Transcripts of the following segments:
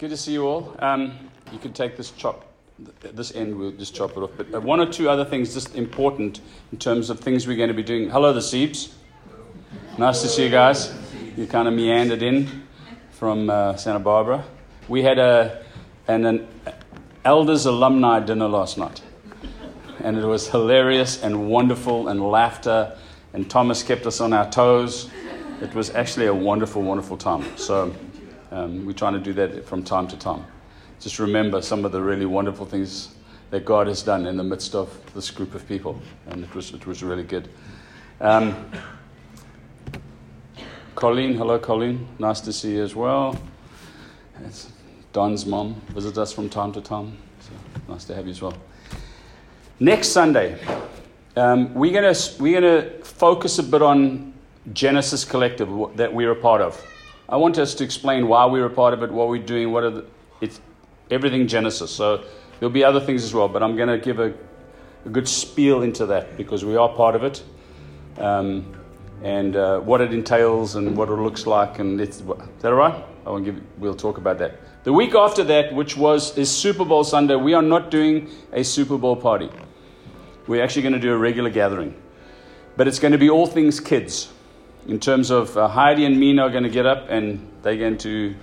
Good to see you all. Um, you can take this chop, this end, we'll just chop it off. But uh, one or two other things just important in terms of things we're going to be doing. Hello, the Siebes. Nice to see you guys. You kind of meandered in from uh, Santa Barbara. We had a, an, an elders alumni dinner last night. And it was hilarious and wonderful and laughter. And Thomas kept us on our toes. It was actually a wonderful, wonderful time. So um, we're trying to do that from time to time. Just remember some of the really wonderful things that God has done in the midst of this group of people. And it was, it was really good. Um, Colleen, hello, Colleen. Nice to see you as well. It's Don's mom visits us from time to time. So nice to have you as well. Next Sunday, um, we're going we're gonna focus a bit on Genesis Collective that we're a part of. I want us to explain why we're a part of it, what we're doing, what are the, it's everything Genesis. So there'll be other things as well, but I'm going to give a, a good spiel into that because we are part of it. Um, and uh, what it entails and what it looks like, and it's, is that all right? I will give, we'll talk about that. The week after that, which was is Super Bowl Sunday, we are not doing a Super Bowl party. We're actually going to do a regular gathering, but it's going to be all things kids in terms of uh, Heidi and Mina are going to get up and they're going to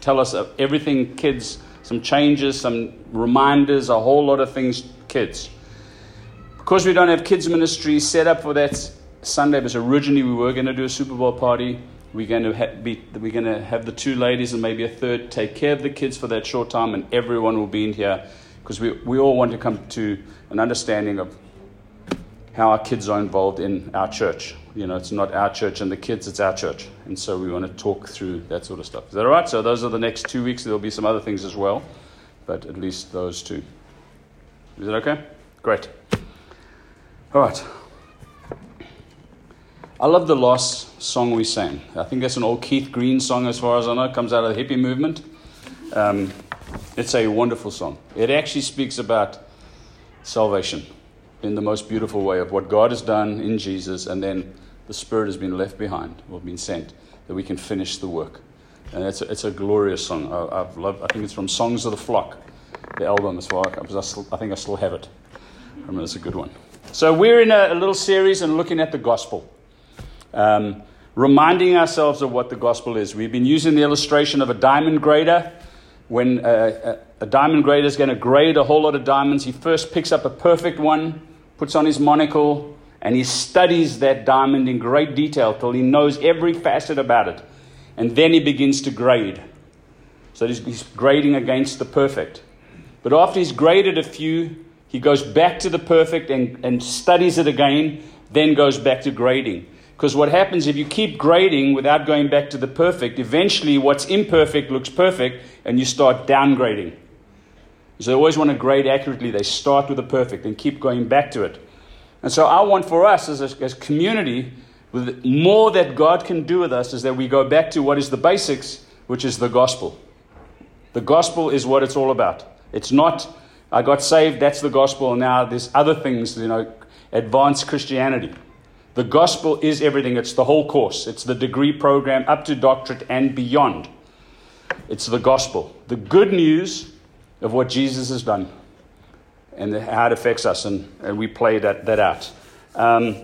tell us everything kids, some changes, some reminders, a whole lot of things kids. Because we don't have kids ministry set up for that Sunday, because originally we were going to do a Super Bowl party. We're going to ha- be, we're going to have the two ladies and maybe a third take care of the kids for that short time, and everyone will be in here because we, we all want to come to an understanding of how our kids are involved in our church. You know, it's not our church and the kids, it's our church. And so we want to talk through that sort of stuff. Is that all right? So those are the next two weeks. There'll be some other things as well, but at least those two. Is it okay? Great. All right. I love the last song we sang. I think that's an old Keith Green song, as far as I know. It comes out of the hippie movement. Um, it's a wonderful song. It actually speaks about salvation in the most beautiful way of what God has done in Jesus, and then the Spirit has been left behind or been sent that we can finish the work. And it's a, it's a glorious song. I, have loved, I think it's from Songs of the Flock, the album, far as I, still, I think I still have it. I remember it's a good one. So we're in a, a little series and looking at the gospel, um, reminding ourselves of what the gospel is. We've been using the illustration of a diamond grader. When a, a, a diamond grader is going to grade a whole lot of diamonds, he first picks up a perfect one puts on his monocle, and he studies that diamond in great detail till he knows every facet about it. And then he begins to grade. So he's grading against the perfect. But after he's graded a few, he goes back to the perfect and, and studies it again, then goes back to grading. Because what happens if you keep grading without going back to the perfect, eventually what's imperfect looks perfect and you start downgrading. So they always want to grade accurately. They start with the perfect and keep going back to it. And so I want for us as a as community, with more that God can do with us, is that we go back to what is the basics, which is the gospel. The gospel is what it's all about. It's not, I got saved, that's the gospel, and now there's other things, you know, advanced Christianity. The gospel is everything. It's the whole course. It's the degree program up to doctorate and beyond. It's the gospel. The good news of what Jesus has done and how it affects us, and, and we play that, that out. Um,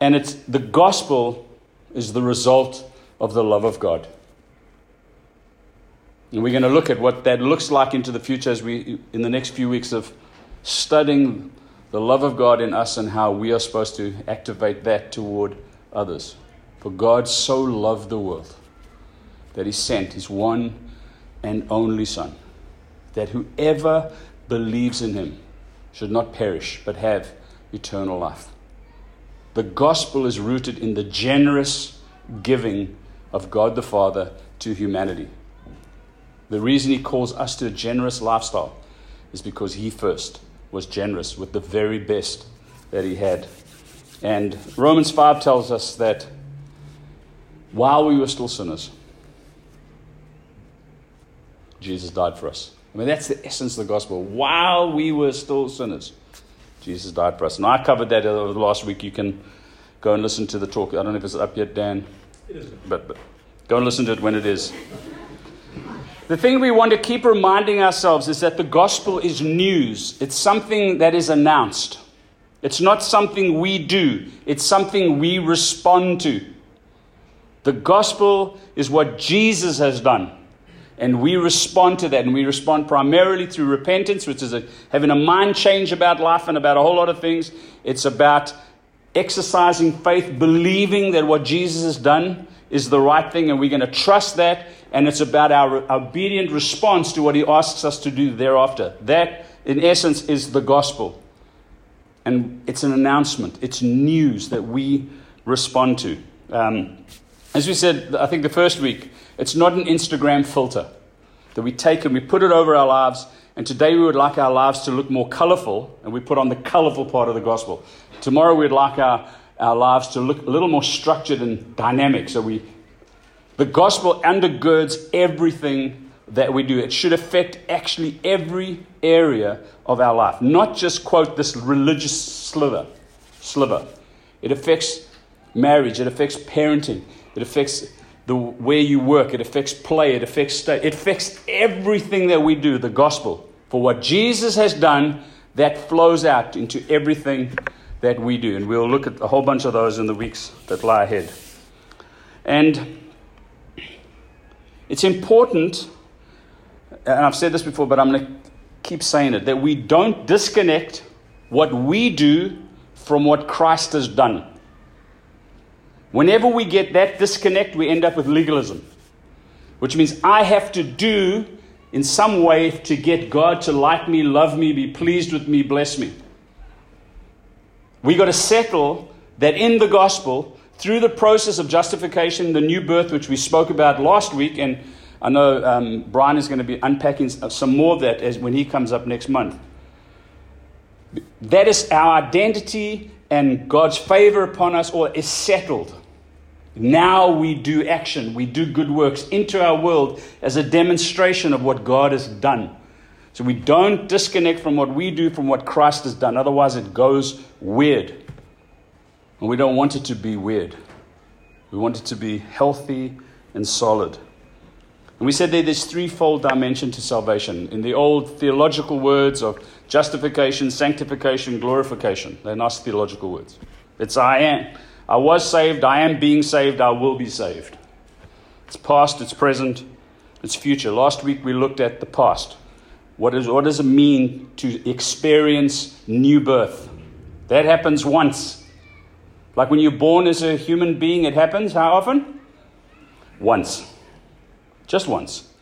and it's the gospel is the result of the love of God. And we're going to look at what that looks like into the future as we, in the next few weeks of studying the love of God in us and how we are supposed to activate that toward others. For God so loved the world that he sent his one and only Son that whoever believes in him should not perish, but have eternal life. The gospel is rooted in the generous giving of God the Father to humanity. The reason he calls us to a generous lifestyle is because he first was generous with the very best that he had. And Romans 5 tells us that while we were still sinners, Jesus died for us. I mean, that's the essence of the gospel. While we were still sinners, Jesus died for us. And I covered that over the last week. You can go and listen to the talk. I don't know if it's up yet, Dan. It is. But, but go and listen to it when it is. The thing we want to keep reminding ourselves is that the gospel is news. It's something that is announced. It's not something we do, it's something we respond to. The gospel is what Jesus has done. And we respond to that. And we respond primarily through repentance, which is a, having a mind change about life and about a whole lot of things. It's about exercising faith, believing that what Jesus has done is the right thing, and we're going to trust that. And it's about our obedient response to what he asks us to do thereafter. That, in essence, is the gospel. And it's an announcement, it's news that we respond to. Um, as we said, I think the first week, it's not an Instagram filter that we take and we put it over our lives. And today we would like our lives to look more colorful, and we put on the colorful part of the gospel. Tomorrow we'd like our, our lives to look a little more structured and dynamic. So we, the gospel undergirds everything that we do. It should affect actually every area of our life, not just quote this religious sliver. Sliver. It affects marriage. It affects parenting. It affects the where you work. It affects play. It affects state. It affects everything that we do. The gospel for what Jesus has done that flows out into everything that we do, and we'll look at a whole bunch of those in the weeks that lie ahead. And it's important, and I've said this before, but I'm going to keep saying it, that we don't disconnect what we do from what Christ has done. Whenever we get that disconnect, we end up with legalism, which means I have to do in some way to get God to like me, love me, be pleased with me, bless me. We got to settle that in the gospel, through the process of justification, the new birth, which we spoke about last week, and I know um, Brian is going to be unpacking some more of that as, when he comes up next month. That is our identity and God's favor upon us, or is settled. Now we do action, we do good works into our world as a demonstration of what God has done. So we don't disconnect from what we do from what Christ has done. Otherwise, it goes weird. And we don't want it to be weird. We want it to be healthy and solid. And we said that there's threefold dimension to salvation. In the old theological words of justification, sanctification, glorification. They're nice theological words. It's I am. I was saved, I am being saved, I will be saved. It's past, it's present, it's future. Last week we looked at the past. What, is, what does it mean to experience new birth? That happens once. Like when you're born as a human being, it happens how often? Once. Just once.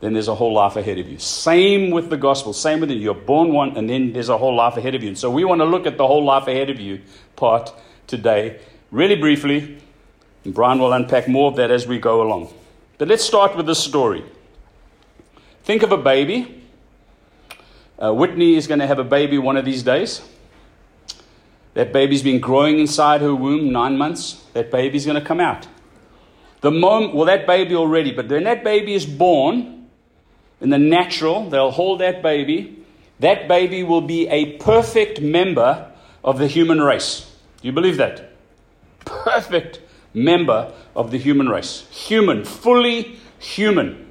Then there's a whole life ahead of you. Same with the gospel. Same with it. You're born one, and then there's a whole life ahead of you. And so we want to look at the whole life ahead of you part today, really briefly. And Brian will unpack more of that as we go along. But let's start with this story. Think of a baby. Uh, Whitney is going to have a baby one of these days. That baby's been growing inside her womb nine months. That baby's going to come out. The moment, well, that baby already, but when that baby is born, in the natural, they'll hold that baby. That baby will be a perfect member of the human race. You believe that? Perfect member of the human race. Human, fully human.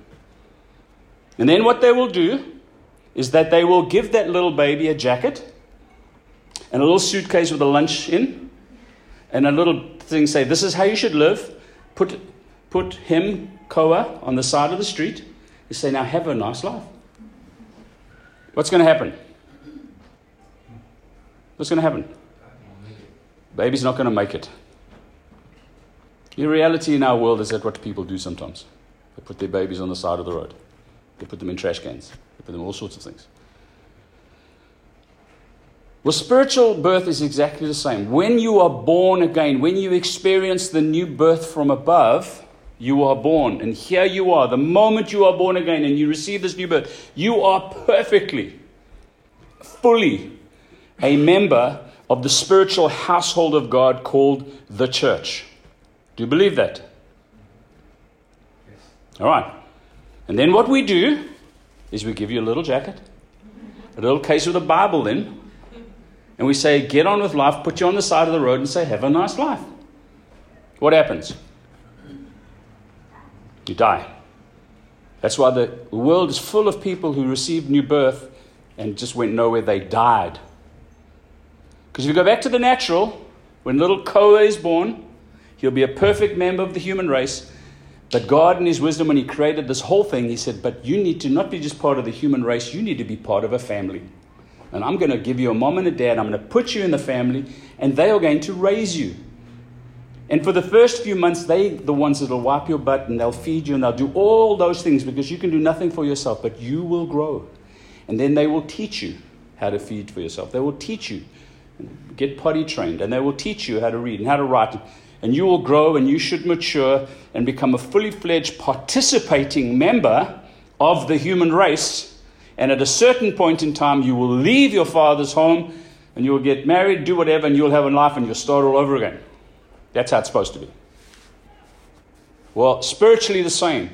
And then what they will do is that they will give that little baby a jacket and a little suitcase with a lunch in and a little thing say, This is how you should live. Put, put him, Koa, on the side of the street. You say, Now have a nice life. What's going to happen? What's going to happen? Baby's not going to make it. The reality in our world is that what people do sometimes. They put their babies on the side of the road. They put them in trash cans. They put them in all sorts of things. Well, spiritual birth is exactly the same. When you are born again, when you experience the new birth from above, you are born. And here you are. The moment you are born again and you receive this new birth, you are perfectly, fully a member of the spiritual household of God called the church. Do you believe that? Yes. All right. And then what we do is we give you a little jacket, a little case with a Bible in, and we say, get on with life, put you on the side of the road, and say, have a nice life. What happens? You die. That's why the world is full of people who received new birth and just went nowhere. They died. Because if you go back to the natural, when little Koa is born, he'll be a perfect member of the human race. But God, in His wisdom, when He created this whole thing, He said, But you need to not be just part of the human race, you need to be part of a family. And I'm going to give you a mom and a dad, I'm going to put you in the family, and they are going to raise you. And for the first few months, they the ones that'll wipe your butt and they'll feed you and they'll do all those things because you can do nothing for yourself, but you will grow. And then they will teach you how to feed for yourself. They will teach you, get potty trained, and they will teach you how to read and how to write. And you will grow and you should mature and become a fully fledged participating member of the human race. And at a certain point in time, you will leave your father's home and you will get married, do whatever, and you'll have a life and you'll start all over again. That's how it's supposed to be. Well, spiritually, the same.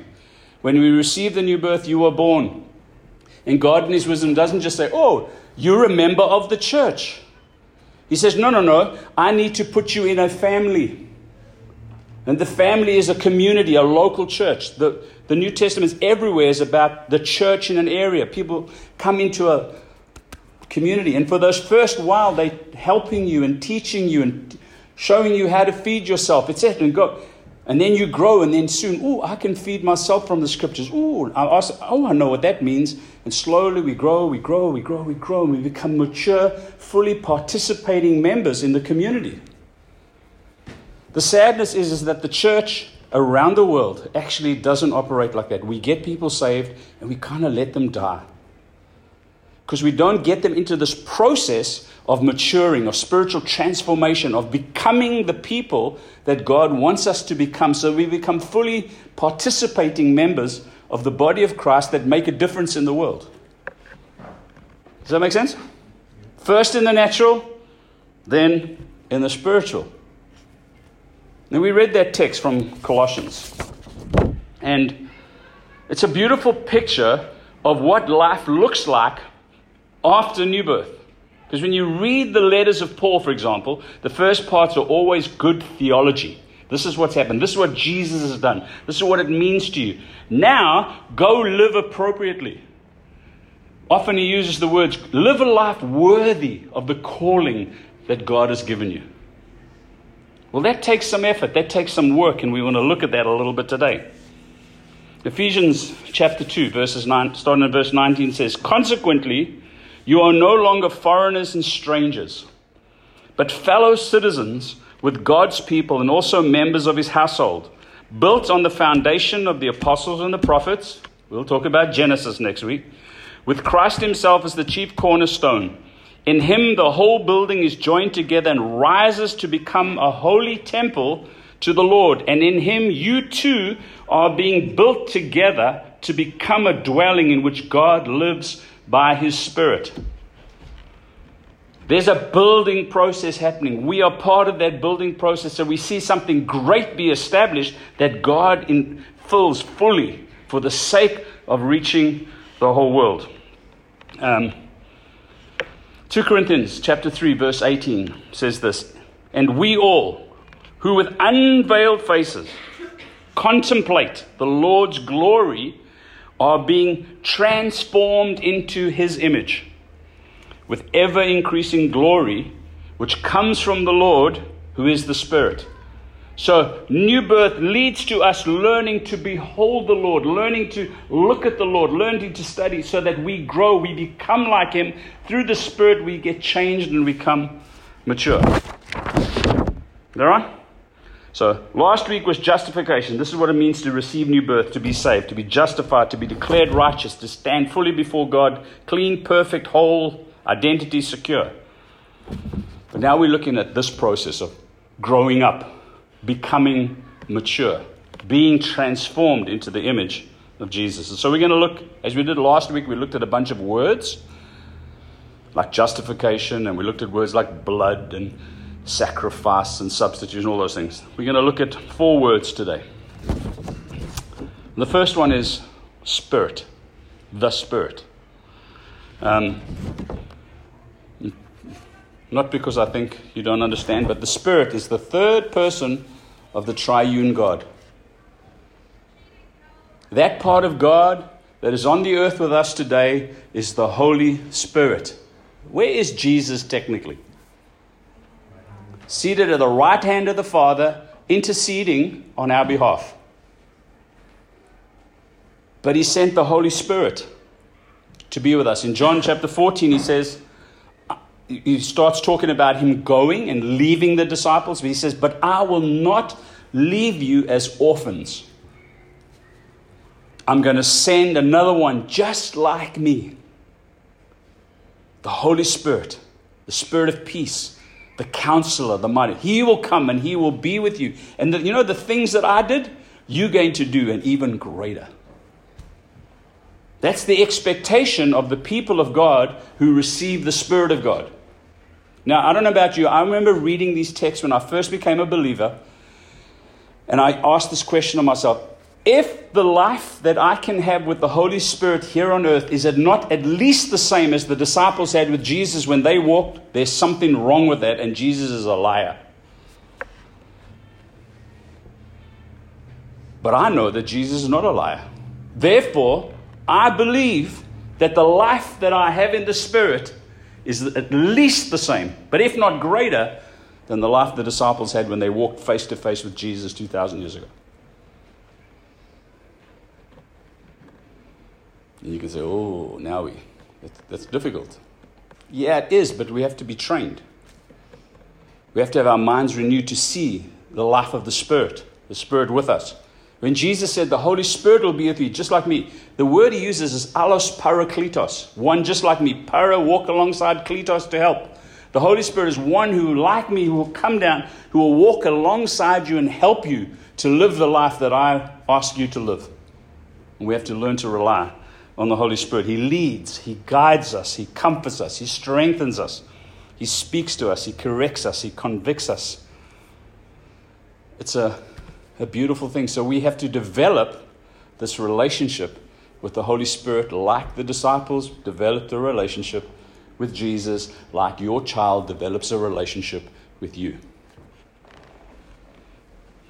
When we receive the new birth, you are born. And God, in His wisdom, doesn't just say, Oh, you're a member of the church. He says, No, no, no. I need to put you in a family. And the family is a community, a local church. The, the New Testament is everywhere is about the church in an area. People come into a community. And for those first while, they're helping you and teaching you and showing you how to feed yourself, etc. And go, and then you grow, and then soon, oh, I can feed myself from the scriptures. Oh, I ask, oh, I know what that means. And slowly we grow, we grow, we grow, we grow, and we become mature, fully participating members in the community. The sadness is, is that the church around the world actually doesn't operate like that. We get people saved and we kind of let them die. Because we don't get them into this process of maturing, of spiritual transformation, of becoming the people that God wants us to become. So we become fully participating members of the body of Christ that make a difference in the world. Does that make sense? First in the natural, then in the spiritual. Now, we read that text from Colossians, and it's a beautiful picture of what life looks like after new birth. Because when you read the letters of Paul, for example, the first parts are always good theology. This is what's happened. This is what Jesus has done. This is what it means to you. Now, go live appropriately. Often he uses the words, live a life worthy of the calling that God has given you. Well, that takes some effort, that takes some work, and we want to look at that a little bit today. Ephesians chapter 2, verses 9, starting in verse 19 says, Consequently, you are no longer foreigners and strangers, but fellow citizens with God's people and also members of his household, built on the foundation of the apostles and the prophets. We'll talk about Genesis next week. With Christ himself as the chief cornerstone. In him, the whole building is joined together and rises to become a holy temple to the Lord. And in him, you too are being built together to become a dwelling in which God lives by His Spirit. There's a building process happening. We are part of that building process. So we see something great be established that God in, fills fully for the sake of reaching the whole world. Um, 2 Corinthians chapter 3 verse 18 says this, and we all who with unveiled faces contemplate the Lord's glory are being transformed into his image with ever increasing glory, which comes from the Lord, who is the Spirit. So, new birth leads to us learning to behold the Lord, learning to look at the Lord, learning to study so that we grow, we become like Him. Through the Spirit, we get changed and become mature. All right? So, last week was justification. This is what it means to receive new birth, to be saved, to be justified, to be declared righteous, to stand fully before God, clean, perfect, whole, identity secure. But now we're looking at this process of growing up, becoming mature, being transformed into the image of Jesus. And so we're going to look, as we did last week, we looked at a bunch of words like justification, and we looked at words like blood and sacrifice and substitution, all those things. We're going to look at four words today. The first one is spirit, the spirit. Um, not because I think you don't understand, but the spirit is the third person of the triune God. That part of God that is on the earth with us today is the Holy Spirit. Where is Jesus technically? Seated at the right hand of the Father, interceding on our behalf. But he sent the Holy Spirit to be with us. In John chapter 14, he says, he starts talking about him going and leaving the disciples, but he says, But I will not leave you as orphans. I'm going to send another one just like me the Holy Spirit, the Spirit of peace, the counselor, the mighty. He will come and he will be with you. And the, you know the things that I did, you're going to do, and even greater. That's the expectation of the people of God who receive the Spirit of God. Now, I don't know about you, I remember reading these texts when I first became a believer, and I asked this question of myself if the life that I can have with the Holy Spirit here on earth is not at least the same as the disciples had with Jesus when they walked, there's something wrong with that, and Jesus is a liar. But I know that Jesus is not a liar. Therefore, I believe that the life that I have in the Spirit is at least the same, but if not greater, than the life the disciples had when they walked face to face with Jesus 2,000 years ago. And you can say, oh, now we, that's, that's difficult. Yeah, it is, but we have to be trained. We have to have our minds renewed to see the life of the Spirit, the Spirit with us. When Jesus said, The Holy Spirit will be with you, just like me, the word he uses is allos parakletos, one just like me. Para, walk alongside kletos to help. The Holy Spirit is one who, like me, who will come down, who will walk alongside you and help you to live the life that I ask you to live. And we have to learn to rely on the Holy Spirit. He leads, He guides us, He comforts us, He strengthens us, He speaks to us, He corrects us, He convicts us. It's a a beautiful thing. So we have to develop this relationship with the Holy Spirit like the disciples developed a relationship with Jesus, like your child develops a relationship with you.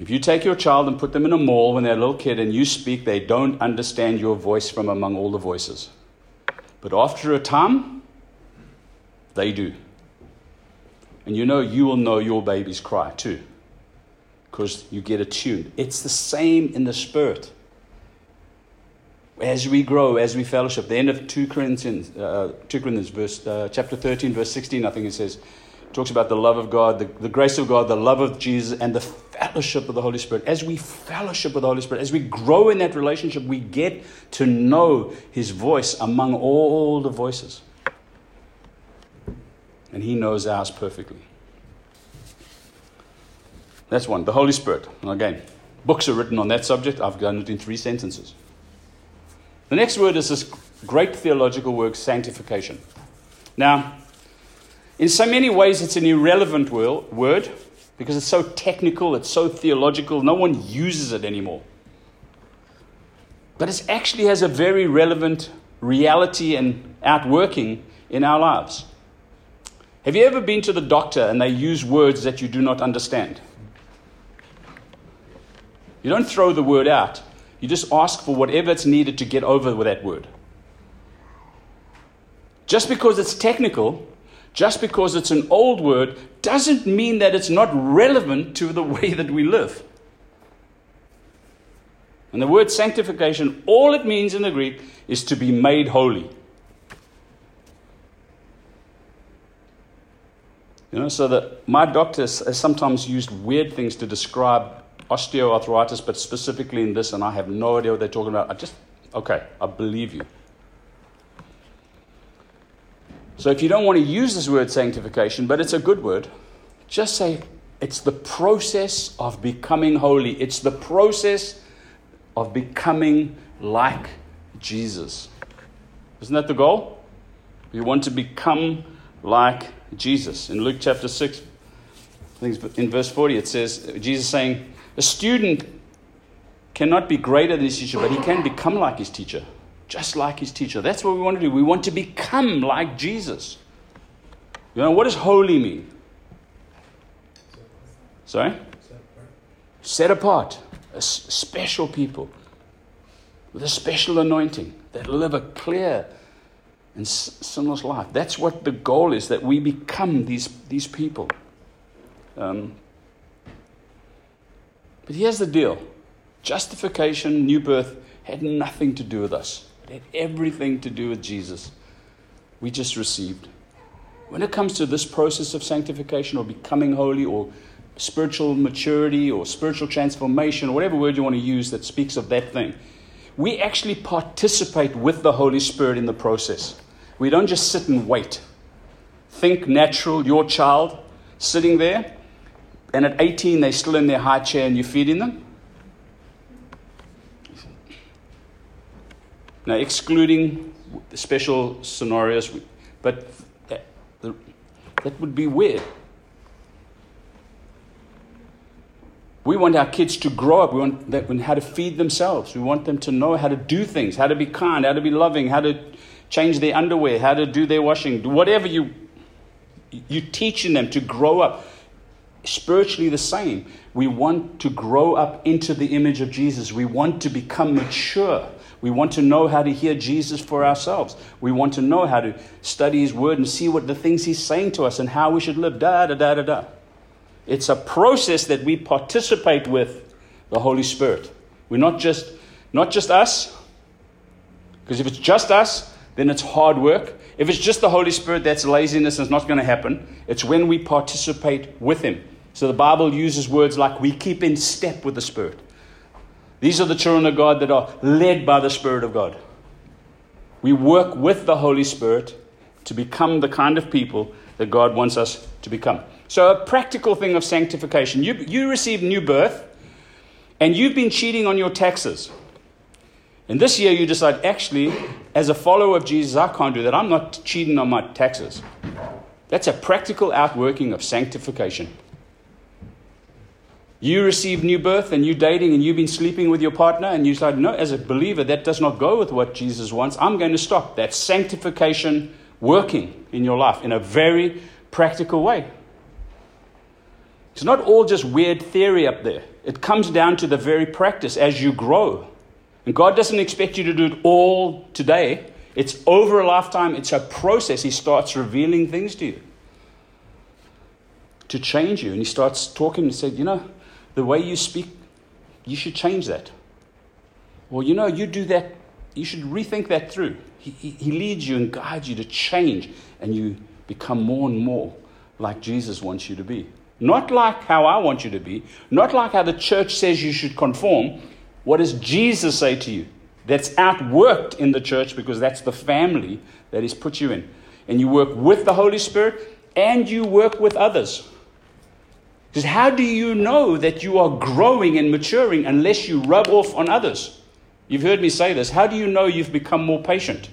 If you take your child and put them in a mall when they're a little kid and you speak, they don't understand your voice from among all the voices. But after a time, they do. And you know, you will know your baby's cry too because you get attuned. It's the same in the spirit. As we grow, as we fellowship, the end of 2 Corinthians, uh, 2 Corinthians verse, uh, chapter 13, verse 16, I think it says, talks about the love of God, the, the grace of God, the love of Jesus, and the fellowship of the Holy Spirit. As we fellowship with the Holy Spirit, as we grow in that relationship, we get to know His voice among all the voices. And He knows ours perfectly. That's one. The Holy Spirit. Again, books are written on that subject. I've done it in three sentences. The next word is this great theological word, sanctification. Now, in so many ways, it's an irrelevant word because it's so technical, it's so theological, no one uses it anymore. But it actually has a very relevant reality and outworking in our lives. Have you ever been to the doctor and they use words that you do not understand? You don't throw the word out. You just ask for whatever it's needed to get over with that word. Just because it's technical, just because it's an old word, doesn't mean that it's not relevant to the way that we live. And the word sanctification, all it means in the Greek is to be made holy. You know, so that my doctors has sometimes used weird things to describe osteoarthritis, but specifically in this, and I have no idea what they're talking about. I just, okay, I believe you. So if you don't want to use this word sanctification, but it's a good word, just say it's the process of becoming holy. It's the process of becoming like Jesus. Isn't that the goal? You want to become like Jesus. In Luke chapter 6, I think in verse 40, it says, Jesus saying, a student cannot be greater than his teacher, but he can become like his teacher, just like his teacher. That's what we want to do. We want to become like Jesus. You know, what does holy mean? Sorry? Set apart. A special people. with a special anointing that live a clear and sinless life. That's what the goal is that we become these, these people. Um, but here's the deal justification, new birth, had nothing to do with us, had everything to do with Jesus. We just received. When it comes to this process of sanctification or becoming holy or spiritual maturity or spiritual transformation, or whatever word you want to use that speaks of that thing, we actually participate with the Holy Spirit in the process. We don't just sit and wait. Think natural, your child sitting there, and at 18 they're still in their high chair and you're feeding them. Now, excluding special scenarios, but that, that would be weird. We want our kids to grow up. We want them how to feed themselves. We want them to know how to do things, how to be kind, how to be loving, how to change their underwear, how to do their washing, whatever you you teaching them to grow up spiritually the same. We want to grow up into the image of Jesus. We want to become mature. We want to know how to hear Jesus for ourselves. We want to know how to study His Word and see what the things He's saying to us and how we should live. Da da da da da. It's a process that we participate with the Holy Spirit. We're not just not just us, because if it's just us, then it's hard work. If it's just the Holy Spirit, that's laziness and it's not going to happen. It's when we participate with Him. So the Bible uses words like we keep in step with the Spirit. These are the children of God that are led by the Spirit of God. We work with the Holy Spirit to become the kind of people that God wants us to become. So, a practical thing of sanctification you, you received new birth and you've been cheating on your taxes. And this year you decide, actually, as a follower of Jesus, I can't do that. I'm not cheating on my taxes. That's a practical outworking of sanctification. You received new birth and you dating and you've been sleeping with your partner and you decide, no, as a believer, that does not go with what Jesus wants. I'm going to stop. That sanctification working in your life in a very practical way. It's not all just weird theory up there. It comes down to the very practice as you grow. And God doesn't expect you to do it all today. It's over a lifetime, it's a process. He starts revealing things to you to change you. And He starts talking and said, You know, the way you speak, you should change that. Well, you know, you do that, you should rethink that through. He, he, he leads you and guides you to change, and you become more and more like Jesus wants you to be. Not like how I want you to be, not like how the church says you should conform, what does Jesus say to you? That's outworked in the church because that's the family that He's put you in. And you work with the Holy Spirit and you work with others. Because how do you know that you are growing and maturing unless you rub off on others? You've heard me say this. How do you know you've become more patient?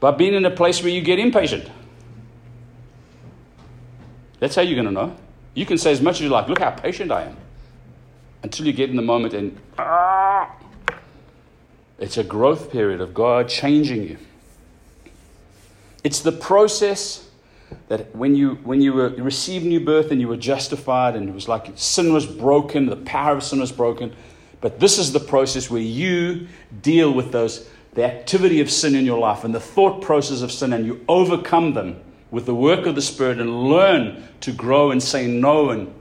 By being in a place where you get impatient. That's how you're going to know. You can say as much as you like, look how patient I am until you get in the moment and ah, it's a growth period of God changing you. It's the process that when you when you, were, received new birth and you were justified and it was like sin was broken, the power of sin was broken. But this is the process where you deal with those the activity of sin in your life and the thought process of sin and you overcome them with the work of the Spirit and learn to grow and say no and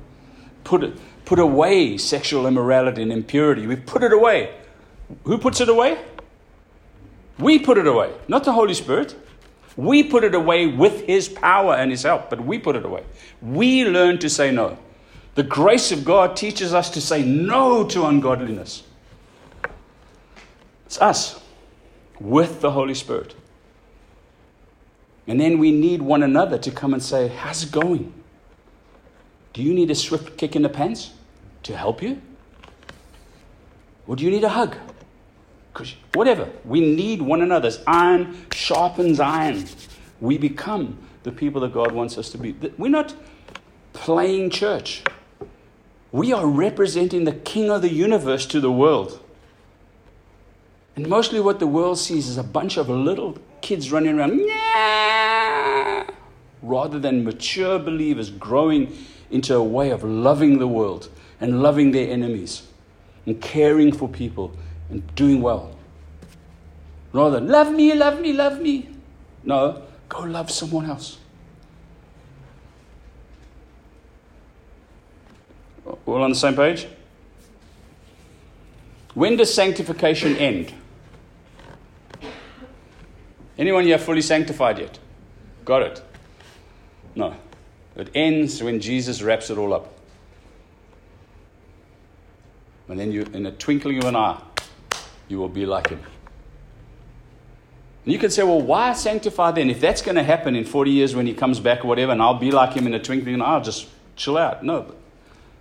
put it put away sexual immorality and impurity. We put it away. Who puts it away? We put it away, not the Holy Spirit. We put it away with His power and His help, but we put it away. We learn to say no. The grace of God teaches us to say no to ungodliness. It's us with the Holy Spirit. And then we need one another to come and say, How's it going? Do you need a swift kick in the pants? to help you? Or do you need a hug? Whatever, we need one another. Iron sharpens iron, we become the people that God wants us to be. We're not playing church. We are representing the King of the universe to the world. And mostly what the world sees is a bunch of little kids running around, rather than mature believers growing into a way of loving the world and loving their enemies. and caring for people and doing well. Rather love me, love me, love me. No, go love someone else. All on the same page? When does sanctification end? Anyone here fully sanctified yet? Got it? No. It ends when Jesus wraps it all up. And then you, in a twinkling of an eye, you will be like him. And you can say, well, why sanctify then? If that's going to happen in 40 years when he comes back or whatever, and I'll be like him in a twinkling of an I'll just chill out. No.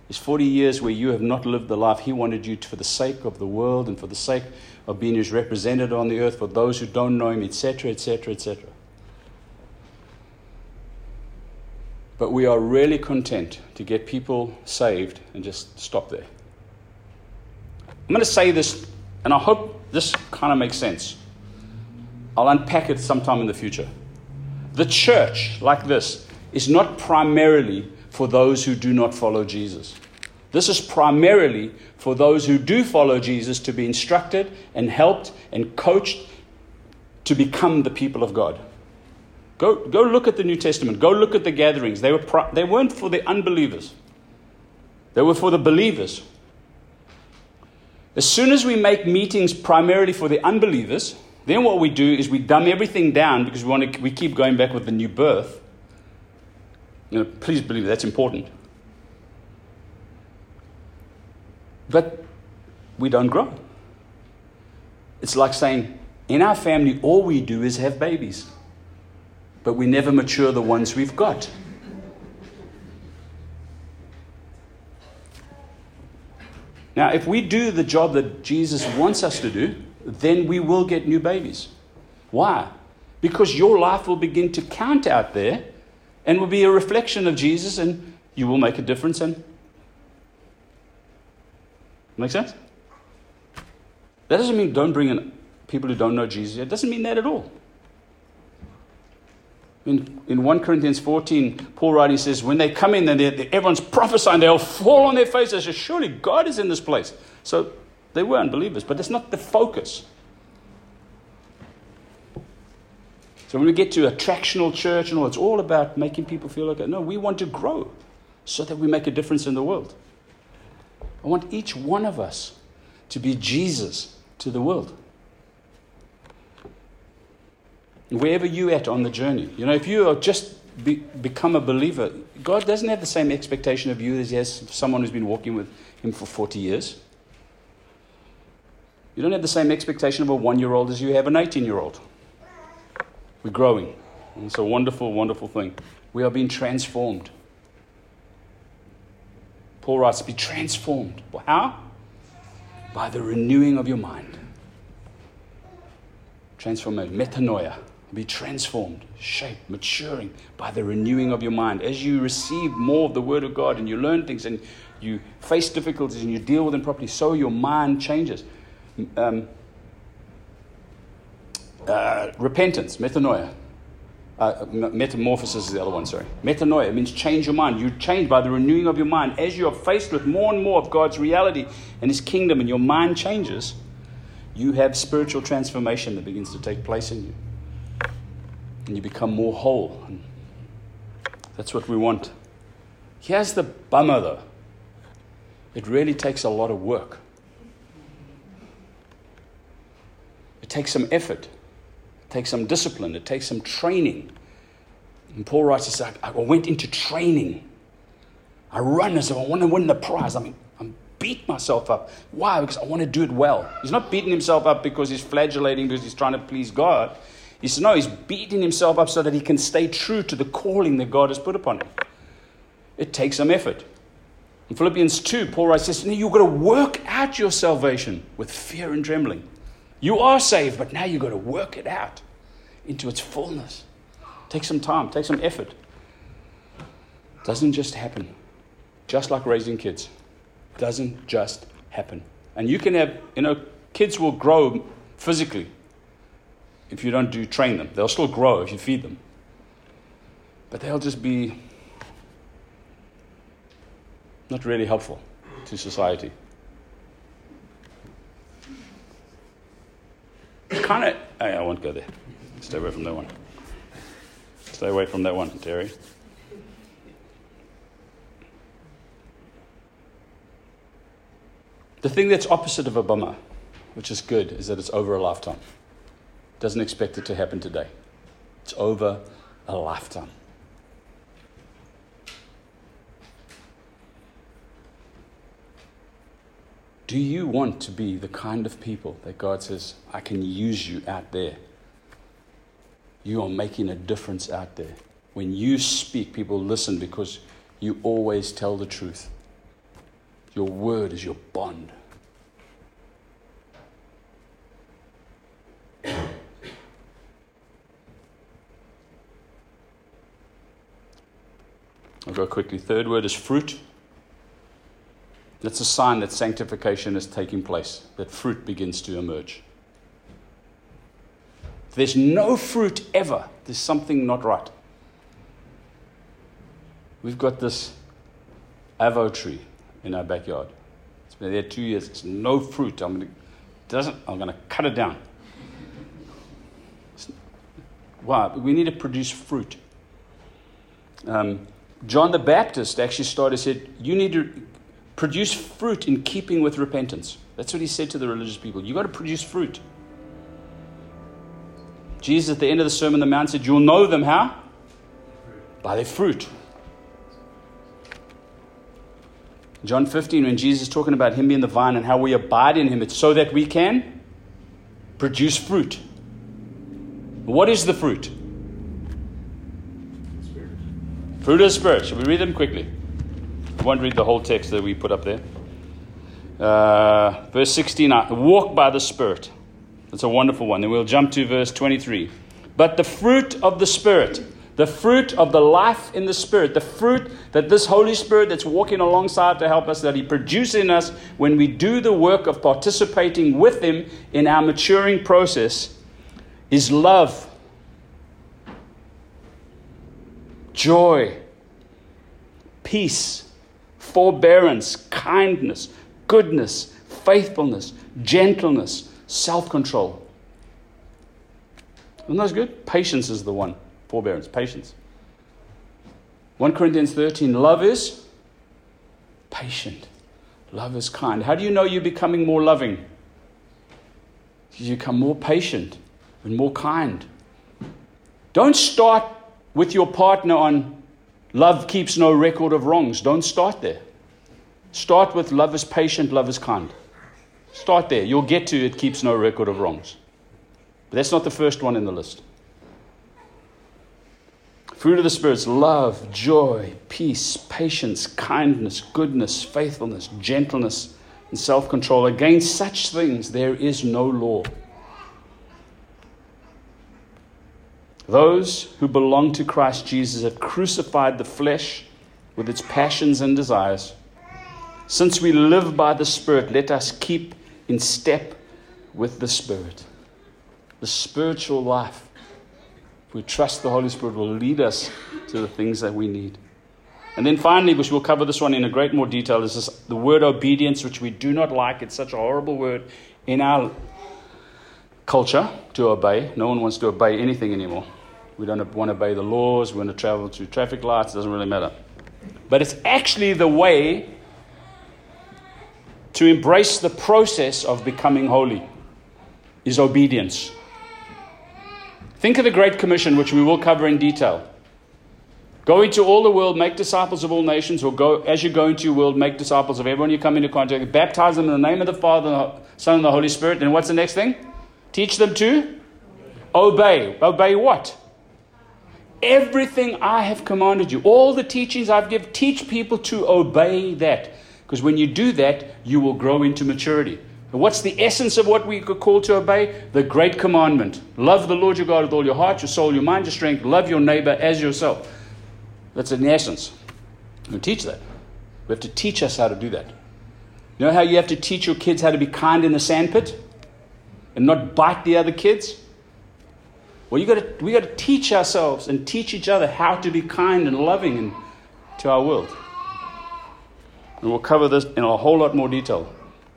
It's 40 years where you have not lived the life he wanted you to for the sake of the world and for the sake of being his representative on the earth for those who don't know him, etc., etc., etc. But we are really content to get people saved and just stop there. I'm going to say this, and I hope this kind of makes sense. I'll unpack it sometime in the future. The church, like this, is not primarily for those who do not follow Jesus. This is primarily for those who do follow Jesus to be instructed and helped and coached to become the people of God. Go, go look at the New Testament. Go look at the gatherings. They, were they weren't for the unbelievers, they were for the believers. As soon as we make meetings primarily for the unbelievers, then what we do is we dumb everything down because we, want to, we keep going back with the new birth. You know, please believe that's important. But we don't grow. It's like saying, in our family, all we do is have babies but we never mature the ones we've got. Now, if we do the job that Jesus wants us to do, then we will get new babies. Why? Because your life will begin to count out there and will be a reflection of Jesus, and you will make a difference. And make sense? That doesn't mean don't bring in people who don't know Jesus. It doesn't mean that at all. In, in 1 Corinthians 14, Paul writing says, when they come in and everyone's prophesying, they'll fall on their faces. Say, Surely God is in this place. So they were unbelievers, but that's not the focus. So when we get to attractional church and all, it's all about making people feel like, no, we want to grow so that we make a difference in the world. I want each one of us to be Jesus to the world wherever you're at on the journey. You know, if you are just be, become a believer, God doesn't have the same expectation of you as He has someone who's been walking with Him for 40 years. You don't have the same expectation of a one year old as you have an 18 year old. We're growing. And it's a wonderful, wonderful thing. We are being transformed. Paul writes, Be transformed. How? By the renewing of your mind. Transformation, metanoia be transformed, shaped, maturing by the renewing of your mind. As you receive more of the Word of God and you learn things and you face difficulties and you deal with them properly, so your mind changes. Um, uh, repentance, metanoia. Uh, metamorphosis is the other one, sorry. Metanoia means change your mind. You change by the renewing of your mind. As you are faced with more and more of God's reality and His kingdom, and your mind changes, you have spiritual transformation that begins to take place in you and you become more whole. And that's what we want. Here's the bummer though it really takes a lot of work, it takes some effort, it takes some discipline, it takes some training. And Paul writes, said, I went into training. I run as if I want to win the prize. I mean, I'm beat myself up. Why? Because I want to do it well. He's not beating himself up because he's flagellating because he's trying to please God. He says, no, he's beating himself up so that he can stay true to the calling that God has put upon him. It takes some effort. In Philippians 2, Paul writes this, you've got to work out your salvation with fear and trembling. You are saved, but now you've got to work it out into its fullness. Take some time, take some effort. It doesn't just happen. Just like raising kids. It doesn't just happen. And you can have, you know, kids will grow physically if you don't do train them. They'll still grow if you feed them. But they'll just be not really helpful to society. Kind of, oh I won't go there. Stay away from that one. Stay away from that one, Terry. The thing that's opposite of a bummer, which is good, is that it's over a lifetime. Doesn't expect it to happen today. It's over a lifetime. Do you want to be the kind of people that God says, I can use you out there? You are making a difference out there. When you speak, people listen because you always tell the truth. Your word is your bond. I'll go quickly. Third word is fruit. That's a sign that sanctification is taking place, that fruit begins to emerge. There's no fruit ever, there's something not right. We've got this avo tree in our backyard. It's been there two years. It's no fruit. I'm to, doesn't, I'm going to cut it down. Why? We need to produce fruit. Um, John the Baptist actually started said, "You need to produce fruit in keeping with repentance. That's what he said to the religious people. You've got to produce fruit. Jesus, at the end of the Sermon on the Mount, said, You'll know them how? By their fruit. John 15, when Jesus is talking about him being the vine and how we abide in him, it's so that we can produce fruit. What is the fruit? Spirit. Fruit of the Spirit. Should we read them quickly? I won't read the whole text that we put up there. Uh, verse 16 walk by the Spirit. That's a wonderful one. Then we'll jump to verse 23. But the fruit of the Spirit, the fruit of the life in the Spirit, the fruit that this Holy Spirit that's walking alongside to help us, that He produces in us when we do the work of participating with Him in our maturing process, is love, joy, peace forbearance, kindness, goodness, faithfulness, gentleness, self control. Isn't those good? Patience is the one. Forbearance, patience. 1 Corinthians 13 love is patient, love is kind. How do you know you're becoming more loving? You become more patient and more kind. Don't start with your partner on Love keeps no record of wrongs. Don't start there. Start with love is patient, love is kind. Start there. You'll get to it keeps no record of wrongs. But that's not the first one in the list. Fruit of the Spirit's love, joy, peace, patience, kindness, goodness, faithfulness, gentleness, and self control. Against such things there is no law. Those who belong to Christ Jesus have crucified the flesh with its passions and desires. Since we live by the Spirit, let us keep in step with the Spirit. The spiritual life. If we trust the Holy Spirit, will lead us to the things that we need. And then finally, which we'll cover this one in a great more detail, is this, the word obedience, which we do not like. It's such a horrible word in our culture to obey. No one wants to obey anything anymore. We don't want to obey the laws. We want to travel through traffic lights. It doesn't really matter. But it's actually the way to embrace the process of becoming holy is obedience. Think of the Great Commission, which we will cover in detail. Go into all the world, make disciples of all nations, or go as you go into your world, make disciples of everyone you come into contact with, baptize them in the name of the Father, the Son, and the Holy Spirit. And what's the next thing? Teach them to obey. Obey what? Everything I have commanded you, all the teachings I've given, teach people to obey that. Because when you do that, you will grow into maturity. What's the essence of what we could call to obey? The great commandment. Love the Lord your God with all your heart, your soul, your mind, your strength. Love your neighbor as yourself. That's in essence. We teach that. We have to teach us how to do that. You know how you have to teach your kids how to be kind in the sandpit and not bite the other kids? Well, you got to, we got to teach ourselves and teach each other how to be kind and loving in, to our world. And we'll cover this in a whole lot more detail.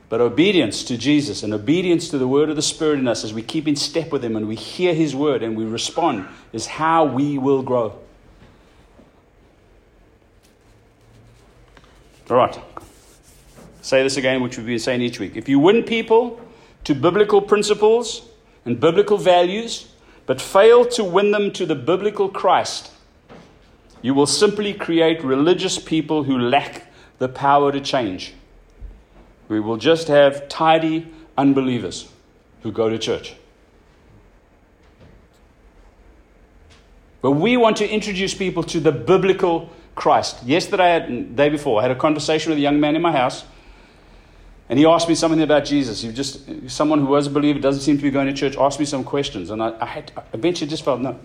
But obedience to Jesus and obedience to the word of the Spirit in us as we keep in step with Him and we hear His word and we respond is how we will grow. All right. Say this again, which we've been saying each week. If you win people to biblical principles and biblical values, but fail to win them to the biblical Christ, you will simply create religious people who lack the power to change. We will just have tidy unbelievers who go to church. But we want to introduce people to the biblical Christ. Yesterday, the day before, I had a conversation with a young man in my house, and he asked me something about Jesus. He just someone who was a believer, doesn't seem to be going to church, asked me some questions, and I, I had I eventually just felt no.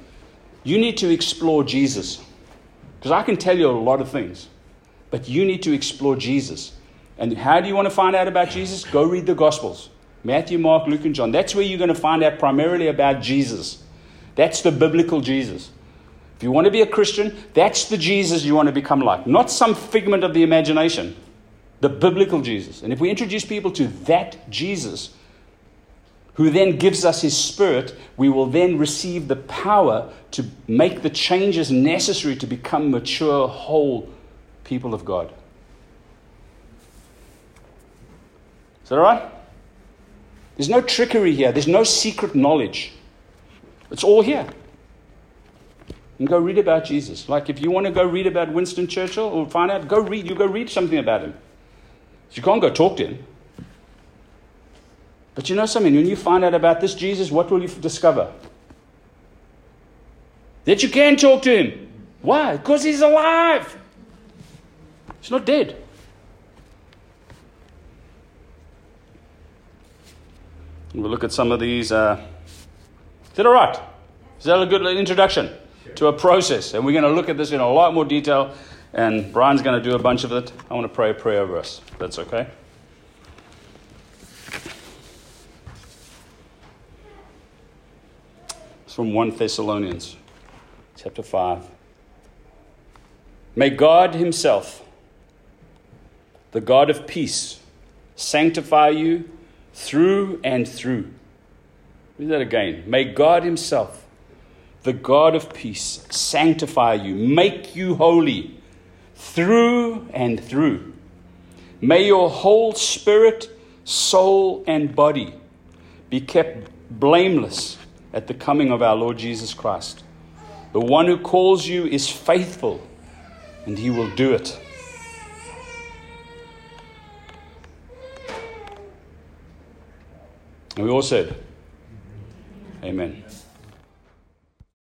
You need to explore Jesus, because I can tell you a lot of things, but you need to explore Jesus. And how do you want to find out about Jesus? Go read the Gospels Matthew, Mark, Luke, and John. That's where you're going to find out primarily about Jesus. That's the biblical Jesus. If you want to be a Christian, that's the Jesus you want to become like, not some figment of the imagination, the biblical Jesus. And if we introduce people to that Jesus, who then gives us his spirit, we will then receive the power to make the changes necessary to become mature, whole people of God. Is that all right? There's no trickery here, there's no secret knowledge. It's all here. And go read about Jesus. Like if you want to go read about Winston Churchill or find out, go read. You go read something about him. You can't go talk to him. But you know something? When you find out about this Jesus, what will you discover? That you can talk to him. Why? Because he's alive. He's not dead. We'll look at some of these. Uh, is that all right? Is that a good introduction to a process? And we're going to look at this in a lot more detail, and Brian's going to do a bunch of it. I want to pray a prayer over us. That's okay. It's from 1 Thessalonians chapter 5. May God Himself, the God of peace, sanctify you through and through. Read that again. May God Himself, the God of peace, sanctify you, make you holy through and through. May your whole spirit, soul, and body be kept blameless at the coming of our Lord Jesus Christ. The one who calls you is faithful, and he will do it. And we all said, Amen.